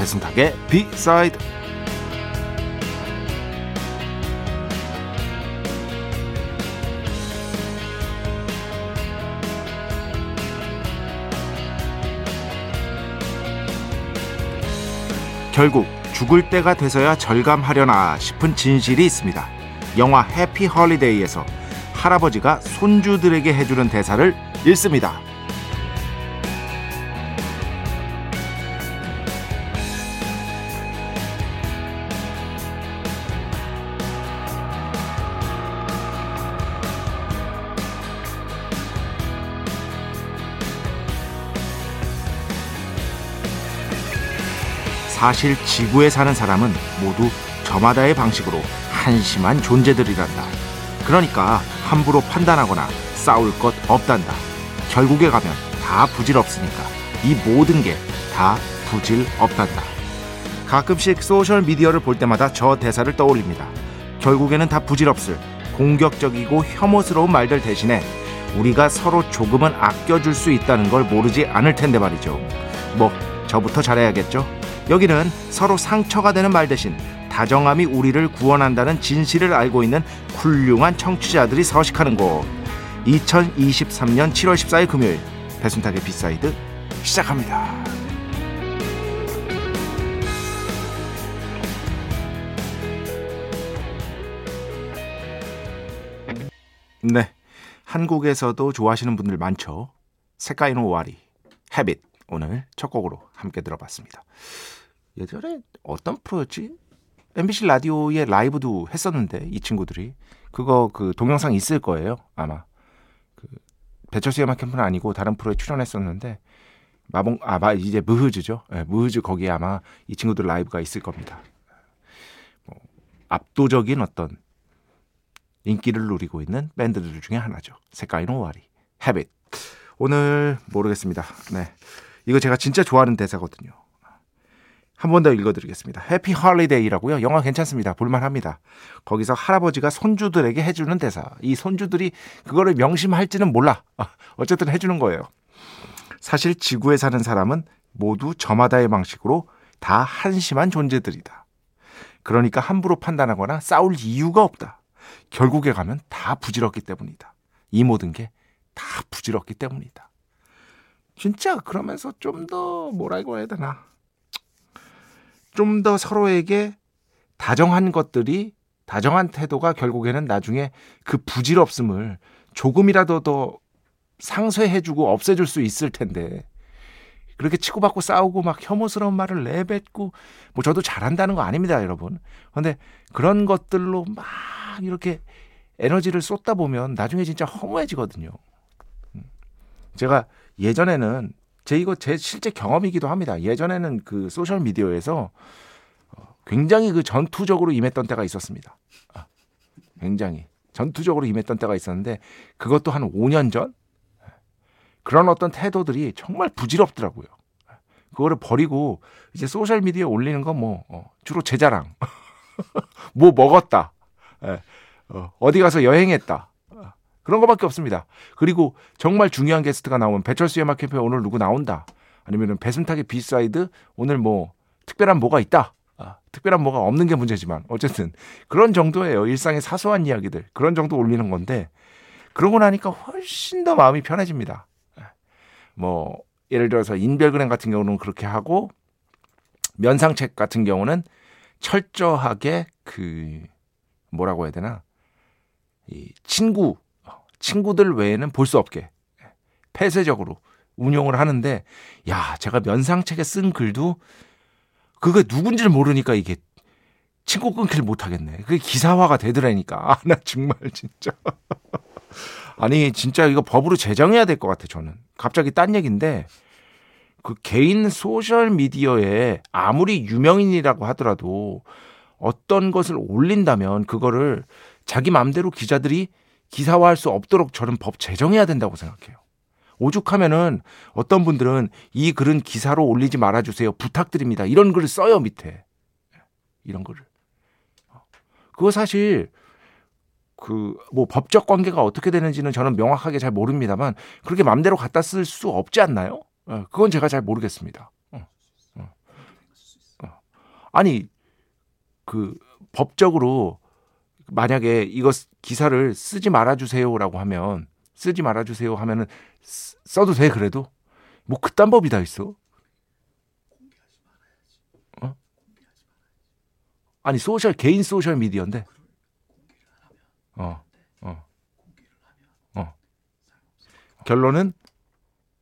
배승탁의 비사이드 결국 죽을 때가 돼서야 절감하려나 싶은 진실이 있습니다. 영화 해피 헐리데이에서 할아버지가 손주들에게 해주는 대사를 읽습니다. 사실 지구에 사는 사람은 모두 저마다의 방식으로 한심한 존재들이란다. 그러니까 함부로 판단하거나 싸울 것 없단다. 결국에 가면 다 부질 없으니까 이 모든 게 다 부질 없단다. 가끔씩 소셜 미디어를 볼 때마다 저 대사를 떠올립니다. 결국에는 다 부질없을 공격적이고 혐오스러운 말들 대신에 우리가 서로 조금은 아껴줄 수 있다는 걸 모르지 않을 텐데 말이죠. 뭐 저부터 잘해야겠죠. 여기는 서로 상처가 되는 말 대신 다정함이 우리를 구원한다는 진실을 알고 있는 훌륭한 청취자들이 서식하는 곳. 2023년 7월 14일 금요일 배순탁의 B side 시작합니다. 네. 한국에서도 좋아하시는 분들 많죠. 세카이노 와리, 헤빗 오늘 첫 곡으로 함께 들어봤습니다. 예전에 어떤 프로였지? MBC 라디오에 라이브도 했었는데 이 친구들이. 그거 그 동영상 있을 거예요 아마. 그 배철수의 음악 캠프는 아니고 다른 프로에 출연했었는데 마봉 아마 이제 무흐즈죠. 네, 무흐즈 거기에 아마 이 친구들 라이브가 있을 겁니다. 뭐, 압도적인 어떤 인기를 누리고 있는 밴드들 중에 하나죠. 세카이노 와리 헤빗 오늘 모르겠습니다. 네. 이거 제가 진짜 좋아하는 대사거든요 한 번 더 읽어드리겠습니다. 해피 헐리데이라고요. 영화 괜찮습니다. 볼만합니다. 거기서 할아버지가 손주들에게 해주는 대사. 이 손주들이 그거를 명심할지는 몰라. 어쨌든 해주는 거예요. 사실 지구에 사는 사람은 모두 저마다의 방식으로 다 한심한 존재들이다. 그러니까 함부로 판단하거나 싸울 이유가 없다. 결국에 가면 다 부질없기 때문이다. 이 모든 게 다 부질없기 때문이다. 진짜 그러면서 좀 더 뭐라고 해야 되나 좀 더 서로에게 다정한 것들이 다정한 태도가 결국에는 나중에 그 부질없음을 조금이라도 더 상쇄해주고 없애줄 수 있을 텐데. 그렇게 치고받고 싸우고 막 혐오스러운 말을 내뱉고 뭐 저도 잘한다는 거 아닙니다 여러분. 근데 그런 것들로 막 이렇게 에너지를 쏟다 보면 나중에 진짜 허무해지거든요. 음. 제가 예전에는 제 이거 제 실제 경험이기도 합니다. 예전에는 그 소셜 미디어에서 어, 굉장히 그 전투적으로 임했던 때가 있었습니다. 아, 굉장히 전투적으로 임했던 때가 있었는데 그것도 한 5년 전 그런 어떤 태도들이 정말 부질없더라고요. 그거를 버리고 이제 소셜 미디어에 올리는 건 뭐 어, 주로 제 자랑, 뭐 먹었다, 예, 어, 어디 가서 여행했다, 그런 것밖에 없습니다. 그리고 정말 중요한 게스트가 나오면 배철수의 음악캠프에 오늘 누구 나온다. 아니면 배순탁의 B side 오늘 뭐 특별한 뭐가 있다. 아, 특별한 뭐가 없는 게 문제지만 어쨌든 그런 정도예요. 일상의 사소한 이야기들 그런 정도 올리는 건데 그러고 나니까 훨씬 더 마음이 편해집니다. 뭐 예를 들어서 인별그램 같은 경우는 그렇게 하고 면상책 같은 경우는 철저하게 그 뭐라고 해야 되나 이 친구 친구들 외에는 볼 수 없게 폐쇄적으로 운용을 하는데 야 제가 면상책에 쓴 글도 그게 누군지를 모르니까 이게 친구 끊기를 못하겠네. 그게 기사화가 되더라니까. 아, 나 정말 진짜. 아니, 진짜 이거 법으로 제정해야 될 것 같아, 저는. 갑자기 딴 얘기인데, 그 개인 소셜 미디어에 아무리 유명인이라고 하더라도 어떤 것을 올린다면 그거를 자기 마음대로 기자들이 기사화할 수 없도록 저는 법 제정해야 된다고 생각해요. 오죽하면은 어떤 분들은 이 글은 기사로 올리지 말아주세요. 부탁드립니다. 이런 글을 써요, 밑에. 이런 글을. 그거 사실 그 뭐 법적 관계가 어떻게 되는지는 저는 명확하게 잘 모릅니다만 그렇게 맘대로 갖다 쓸 수 없지 않나요? 어, 그건 제가 잘 모르겠습니다. 어, 어, 아니 그 법적으로 만약에 이거 기사를 쓰지 말아주세요라고 하면 쓰지 말아주세요 하면은 써도 돼 그래도 뭐 그딴 법이 다 있어. 어? 아니 소셜 개인 소셜 미디어인데. 어, 어, 어. 결론은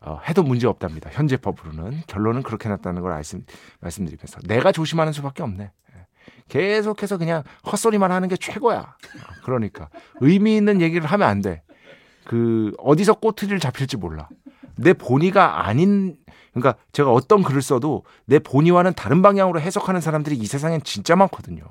어, 해도 문제 없답니다. 현재 법으로는 결론은 그렇게 났다는 걸 말씀, 말씀드리면서 내가 조심하는 수밖에 없네. 예. 계속해서 그냥 헛소리만 하는 게 최고야. 그러니까 의미 있는 얘기를 하면 안 돼. 그 어디서 꼬투리를 잡힐지 몰라. 내 본의가 아닌 그러니까 제가 어떤 글을 써도 내 본의와는 다른 방향으로 해석하는 사람들이 이 세상엔 진짜 많거든요.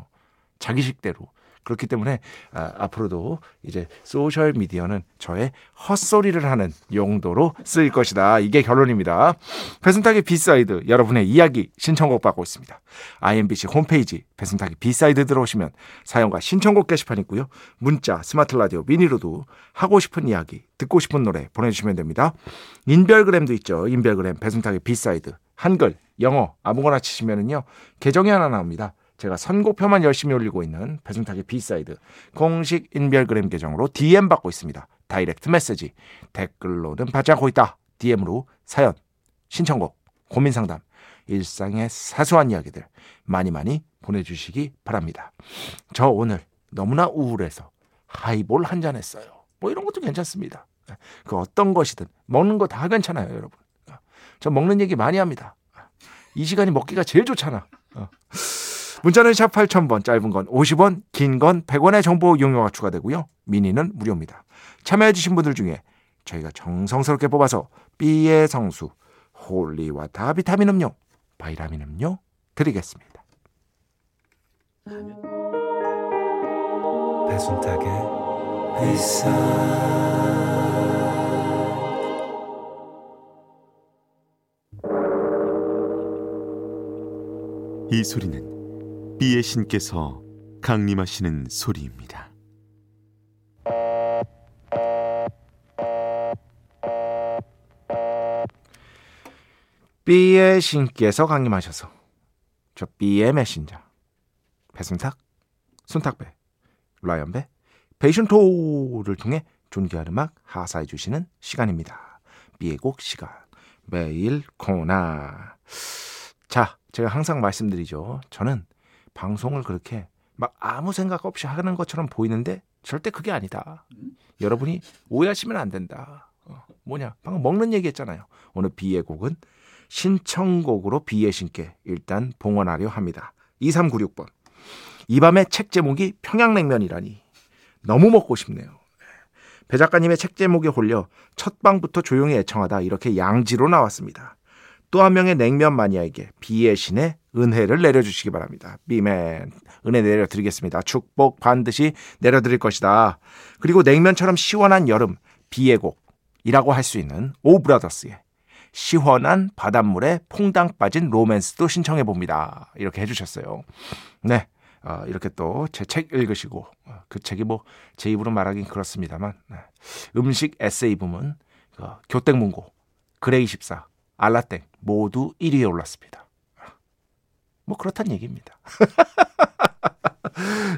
자기식대로. 그렇기 때문에 아, 앞으로도 이제 소셜 미디어는 저의 헛소리를 하는 용도로 쓰일 것이다. 이게 결론입니다. 배순탁의 B side 여러분의 이야기 신청곡 받고 있습니다. IMBC 홈페이지 배순탁의 B side 들어오시면 사연과 신청곡 게시판 있고요. 문자, 스마트 라디오, 미니로도 하고 싶은 이야기, 듣고 싶은 노래 보내주시면 됩니다. 인별그램도 있죠. 인별그램 배순탁의 B side 한글, 영어 아무거나 치시면은요 계정이 하나 나옵니다. 제가 선곡표만 열심히 올리고 있는 배순탁의 B side 공식 인별그램 계정으로 DM 받고 있습니다. direct message 댓글로는 받지 않고 있다. DM으로 사연, 신청곡, 고민 상담, 일상의 사소한 이야기들 많이 많이 보내주시기 바랍니다. 저 오늘 너무나 우울해서 하이볼 한 잔 했어요. 뭐 이런 것도 괜찮습니다. 그 어떤 것이든 먹는 거 다 괜찮아요, 여러분. 저 먹는 얘기 많이 합니다. 이 시간이 먹기가 제일 좋잖아. 문자는 샵 8000번, 짧은 건 50원, 긴 건 100원의 정보 이용료가 추가되고요. 미니는 무료입니다. 참여해주신 분들 중에 저희가 정성스럽게 뽑아서 B의 성수, holy water 비타민 음료, 바이라민 음료 드리겠습니다. 배순탁의 회사 이 소리는 B의 신께서 강림하시는 소리입니다. B의 신께서 강림하셔서 저 B의 메신저 배순탁, 순탁배, 라이언배, 베이션토를 통해 존귀한 음악 하사해 주시는 시간입니다. B의 곡 시간 매일 코나 자 제가 항상 말씀드리죠. 저는 방송을 그렇게 막 아무 생각 없이 하는 것처럼 보이는데 절대 그게 아니다. 여러분이 오해하시면 안 된다. 어, 뭐냐? 방금 먹는 얘기 했잖아요. 오늘 비의 곡은 신청곡으로 비의 신께 일단 봉헌하려 합니다. 2396번. 이 밤의 책 제목이 평양냉면이라니 너무 먹고 싶네요. 배 작가님의 책 제목에 홀려 첫 방부터 조용히 애청하다 이렇게 양지로 나왔습니다. 또 한 명의 냉면 마니아에게 비의 신의 은혜를 내려주시기 바랍니다. 비맨 은혜 내려드리겠습니다. 축복 반드시 내려드릴 것이다. 그리고 냉면처럼 시원한 여름 비의 곡이라고 할 수 있는 오브라더스의 시원한 바닷물에 퐁당 빠진 로맨스도 신청해 봅니다. 이렇게 해주셨어요. 네. 어, 이렇게 또 제 책 읽으시고 어, 그 책이 뭐 제 입으로 말하긴 그렇습니다만 네. 음식 에세이 부문 어, 교땡문고 그레이 14 알라땡 모두 1위에 올랐습니다. 뭐 그렇단 얘기입니다.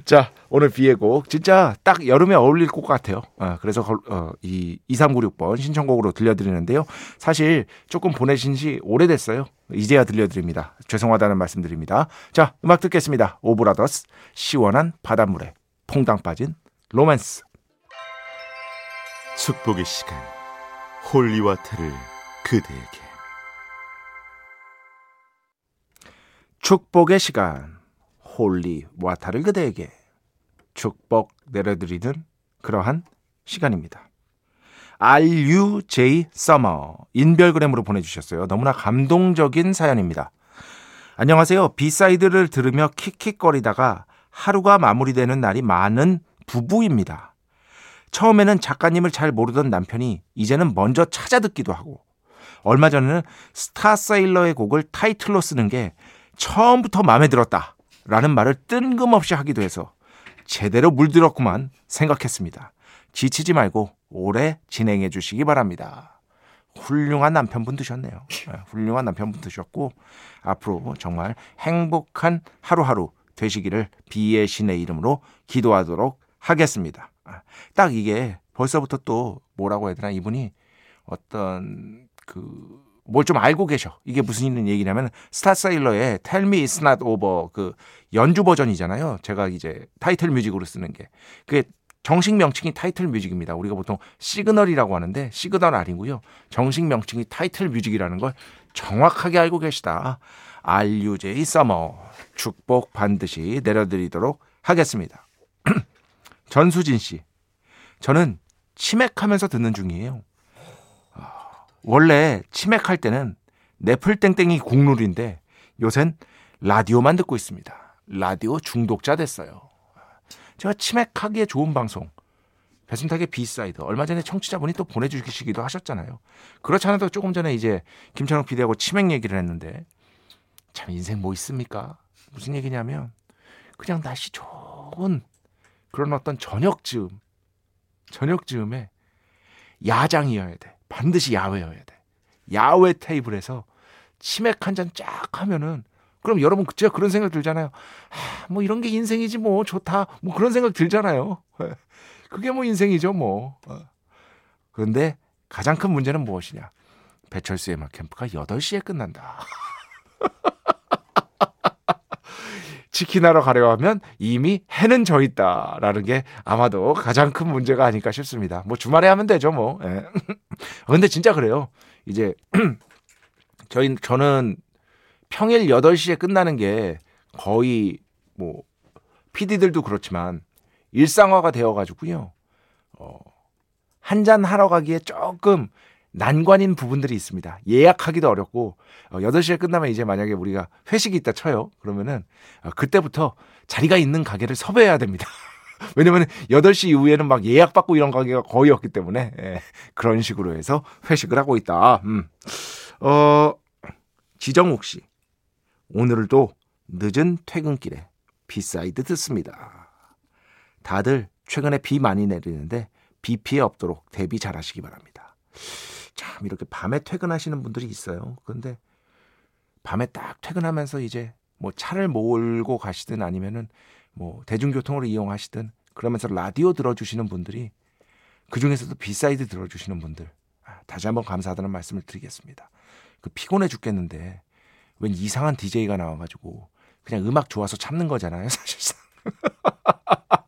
자, 오늘 B의 곡 진짜 딱 여름에 어울릴 곡 같아요. 어, 그래서 어, 이 2396번 신청곡으로 들려드리는데요. 사실 조금 보내신 지 오래됐어요. 이제야 들려드립니다. 죄송하다는 말씀드립니다. 자, 음악 듣겠습니다. 오브라더스 시원한 바닷물에 퐁당 빠진 로맨스 축복의 시간 holy water를 그대에게 축복의 시간 holy water를 그대에게 축복 내려드리는 그러한 시간입니다. RUJ summer 인별그램으로 보내주셨어요. 너무나 감동적인 사연입니다. 안녕하세요. B side를 들으며 킥킥거리다가 하루가 마무리되는 날이 많은 부부입니다. 처음에는 작가님을 잘 모르던 남편이 이제는 먼저 찾아 듣기도 하고 얼마 전에는 Starsailor의 곡을 타이틀로 쓰는 게 처음부터 마음에 들었다 라는 말을 뜬금없이 하기도 해서 제대로 물들었구만 생각했습니다. 지치지 말고 오래 진행해 주시기 바랍니다. 훌륭한 남편분 두셨네요. 네, 훌륭한 남편분 두셨고 앞으로 정말 행복한 하루하루 되시기를 비의 신의 이름으로 기도하도록 하겠습니다. 아, 딱 이게 벌써부터 또 뭐라고 해야 되나 이분이 어떤 그 뭘 좀 알고 계셔. 이게 무슨 있는 얘기냐면 스타사일러의 Tell Me It's Not Over 그 연주 버전이잖아요. 제가 이제 타이틀 뮤직으로 쓰는 게 그게 정식 명칭이 타이틀 뮤직입니다. 우리가 보통 시그널이라고 하는데 시그널 아니고요. 정식 명칭이 타이틀 뮤직이라는 걸 정확하게 알고 계시다. RUJ summer 축복 반드시 내려드리도록 하겠습니다. 전수진 씨, 저는 치맥하면서 듣는 중이에요. 원래 치맥할 때는 네플땡땡이 국룰인데 요샌 라디오만 듣고 있습니다. 라디오 중독자 됐어요. 제가 치맥하기에 좋은 방송 배순탁의 B side 얼마 전에 청취자분이 또 보내주시기도 하셨잖아요. 그렇지 않아도 조금 전에 이제 김찬욱 PD하고 치맥 얘기를 했는데 참 인생 뭐 있습니까? 무슨 얘기냐면 그냥 날씨 좋은 그런 어떤 저녁 즈음 저녁 즈음에 야장이어야 돼. 반드시 야외여야 돼. 야외 테이블에서 치맥 한 잔 쫙 하면은 그럼 여러분 제가 그런 생각 들잖아요. 아, 뭐 이런 게 인생이지 뭐 좋다. 뭐 그런 생각 들잖아요. 그게 뭐 인생이죠 뭐. 어. 그런데 가장 큰 문제는 무엇이냐? 배철수의 음악 캠프가 8시에 끝난다. 치킨하러 가려 하면 이미 해는 져 있다라는 게 아마도 가장 큰 문제가 아닐까 싶습니다. 뭐 주말에 하면 되죠, 뭐. 예. 근데 진짜 그래요. 이제 저희 저는 평일 8시에 끝나는 게 거의 뭐 PD들도 그렇지만 일상화가 되어 가지고요. 어, 한잔 하러 가기에 조금 난관인 부분들이 있습니다. 예약하기도 어렵고 어, 8시에 끝나면 이제 만약에 우리가 회식이 있다 쳐요. 그러면은 어, 그때부터 자리가 있는 가게를 섭외해야 됩니다. 왜냐면 8시 이후에는 막 예약받고 이런 가게가 거의 없기 때문에 예, 그런 식으로 해서 회식을 하고 있다. 음. 어, 지정욱 씨. 오늘도 늦은 퇴근길에 B side 듣습니다. 다들 최근에 비 많이 내리는데 비 피해 없도록 대비 잘 하시기 바랍니다. 참 이렇게 밤에 퇴근하시는 분들이 있어요. 그런데 밤에 딱 퇴근하면서 이제 뭐 차를 몰고 가시든 아니면은 뭐 대중교통으로 이용하시든 그러면서 라디오 들어주시는 분들이 그 중에서도 B side 들어주시는 분들 아, 다시 한번 감사하다는 말씀을 드리겠습니다. 그 피곤해 죽겠는데 웬 이상한 DJ가 나와가지고 그냥 음악 좋아서 참는 거잖아요, 사실상.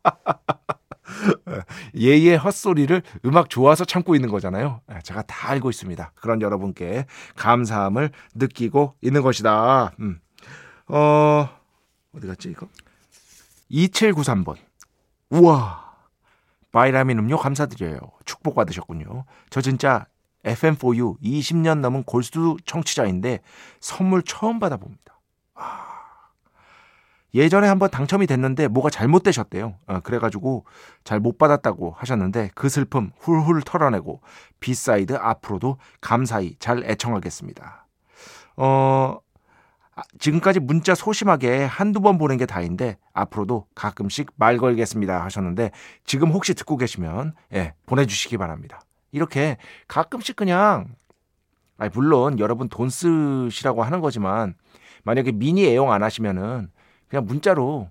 예의 헛소리를 음악 좋아서 참고 있는 거잖아요. 아, 제가 다 알고 있습니다. 그런 여러분께 감사함을 느끼고 있는 것이다. 음. 어, 어디 갔지, 이거? 2793번. 우와. 바이라민 음료 감사드려요. 축복 받으셨군요. 저 진짜 FM4U 20년 넘은 골수 청취자인데 선물 처음 받아봅니다. 아. 예전에 한번 당첨이 됐는데 뭐가 잘못되셨대요. 어, 그래가지고 잘 못 받았다고 하셨는데 그 슬픔 훌훌 털어내고 B side 앞으로도 감사히 잘 애청하겠습니다. 어, 아, 지금까지 문자 소심하게 한두 번 보낸 게 다인데 앞으로도 가끔씩 말 걸겠습니다 하셨는데 지금 혹시 듣고 계시면 예, 보내주시기 바랍니다. 이렇게 가끔씩 그냥 아니 물론 여러분 돈 쓰시라고 하는 거지만 만약에 미니 애용 안 하시면은 그냥 문자로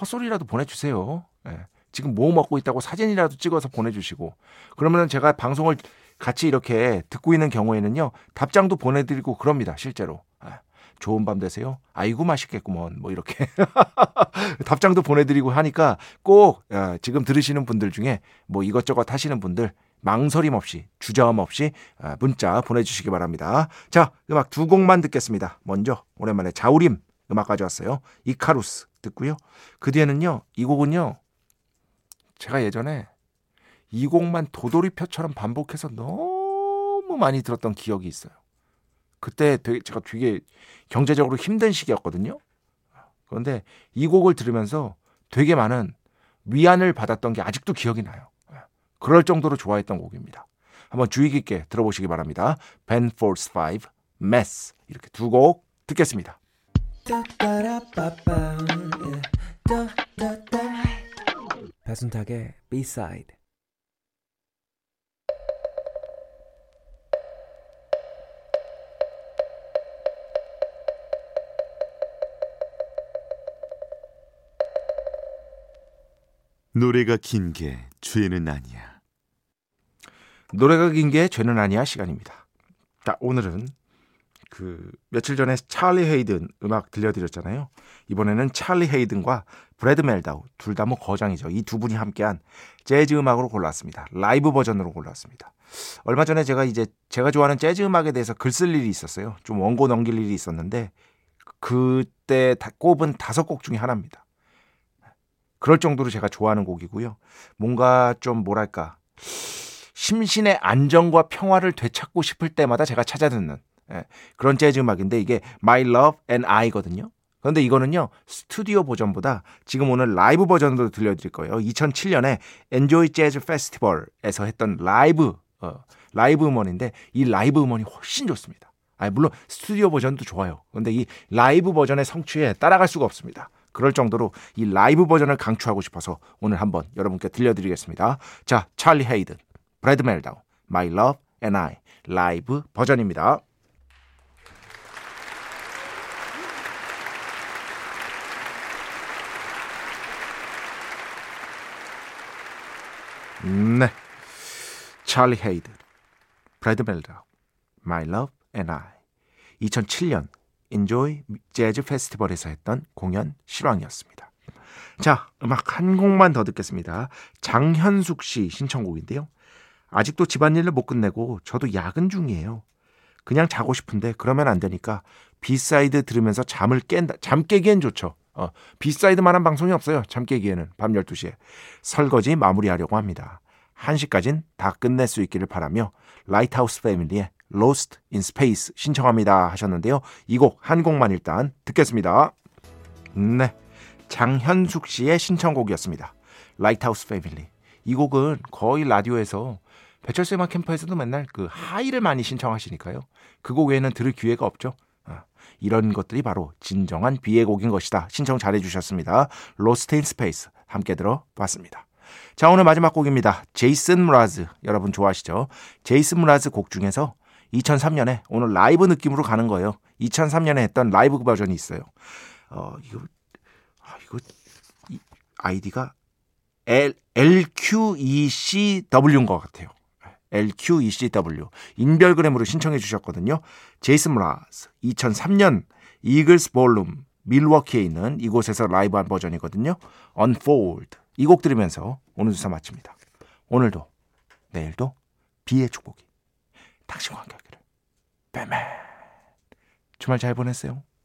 헛소리라도 보내주세요. 예. 지금 뭐 먹고 있다고 사진이라도 찍어서 보내주시고 그러면은 제가 방송을 같이 이렇게 듣고 있는 경우에는요 답장도 보내드리고 그럽니다 실제로 예. 좋은 밤 되세요. 아이고 맛있겠구먼 뭐 이렇게 답장도 보내드리고 하니까 꼭 예, 지금 들으시는 분들 중에 뭐 이것저것 하시는 분들 망설임 없이 주저함 없이 아, 문자 보내주시기 바랍니다. 자 음악 두 곡만 듣겠습니다. 먼저 오랜만에 자우림 음악 가져왔어요. 이카루스 듣고요. 그 뒤에는요. 이 곡은요. 제가 예전에 이 곡만 도돌이표처럼 반복해서 너무 많이 들었던 기억이 있어요. 그때 되게 제가 되게 경제적으로 힘든 시기였거든요. 그런데 이 곡을 들으면서 되게 많은 위안을 받았던 게 아직도 기억이 나요. 그럴 정도로 좋아했던 곡입니다. 한번 주의 깊게 들어보시기 바랍니다. Ben Folds 5, Mess 이렇게 두 곡 듣겠습니다. 배순탁의 B-side 노래가 긴 게 죄는 아니야. 노래가 긴 게 죄는 아니야 시간입니다. 자, 오늘은 그 며칠 전에 찰리 헤이든 음악 들려드렸잖아요. 이번에는 찰리 헤이든과 브래드 멜다우 둘 다 뭐 거장이죠. 이 두 분이 함께한 재즈 음악으로 골랐습니다. 라이브 버전으로 골랐습니다. 얼마 전에 제가 이제 제가 좋아하는 재즈 음악에 대해서 글 쓸 일이 있었어요. 좀 원고 넘길 일이 있었는데 그때 꼽은 다섯 곡 중에 하나입니다. 그럴 정도로 제가 좋아하는 곡이고요. 뭔가 좀 뭐랄까 심신의 안정과 평화를 되찾고 싶을 때마다 제가 찾아 듣는 예, 그런 재즈 음악인데 이게 My Love and I거든요. 그런데 이거는요 스튜디오 버전보다 지금 오늘 라이브 버전으로 들려드릴 거예요. 2007년에 Enjoy Jazz Festival에서 했던 라이브 어, 라이브 음원인데 이 라이브 음원이 훨씬 좋습니다. 아 물론 스튜디오 버전도 좋아요. 그런데 이 라이브 버전의 성취에 따라갈 수가 없습니다. 그럴 정도로 이 라이브 버전을 강추하고 싶어서 오늘 한번 여러분께 들려드리겠습니다. 자, 찰리 헤이든, 브래드 멜다우, My Love and I 라이브 버전입니다. 네. 찰리 헤이든, 브래드 멜다우, My Love and I 2007년 Enjoy Jazz Festival에서 했던 공연 실황이었습니다. 자, 음악 한 곡만 더 듣겠습니다. 장현숙 씨 신청곡인데요. 아직도 집안일을 못 끝내고 저도 야근 중이에요. 그냥 자고 싶은데 그러면 안 되니까 B side 들으면서 잠을 깬다. 잠 깨기엔 좋죠. 어, B side만한 방송이 없어요. 잠 깨기에는 밤 12시에. 설거지 마무리하려고 합니다. 1시까진 다 끝낼 수 있기를 바라며 Lighthouse Family의 Lost in Space 신청합니다 하셨는데요. 이 곡 한 곡만 일단 듣겠습니다. 네. 장현숙 씨의 신청곡이었습니다. Lighthouse Family. 이 곡은 거의 라디오에서 배철수 음악캠프에서도 맨날 그 High를 많이 신청하시니까요. 그 곡 외에는 들을 기회가 없죠. 아, 이런 것들이 바로 진정한 비의 곡인 것이다. 신청 잘해 주셨습니다. Lost in Space 함께 들어봤습니다. 자, 오늘 마지막 곡입니다. 제이슨 무라즈. 여러분 좋아하시죠? 제이슨 무라즈 곡 중에서 2003년에 오늘 라이브 느낌으로 가는 거예요. 2003년에 했던 라이브 버전이 있어요. 어, 이거, 아, 이거, 이, 아이디가 L, LQECW인 것 같아요. LQECW. 인별그램으로 신청해 주셨거든요. 제이슨 무라스 2003년 Eagles Ballroom 밀워키에 있는 이곳에서 라이브한 버전이거든요. Unfold. 이 곡 들으면서 오늘 주사 마칩니다. 오늘도 내일도 비의 축복이 당신과 함께 하기를. 빼맨. 주말 잘 보냈어요.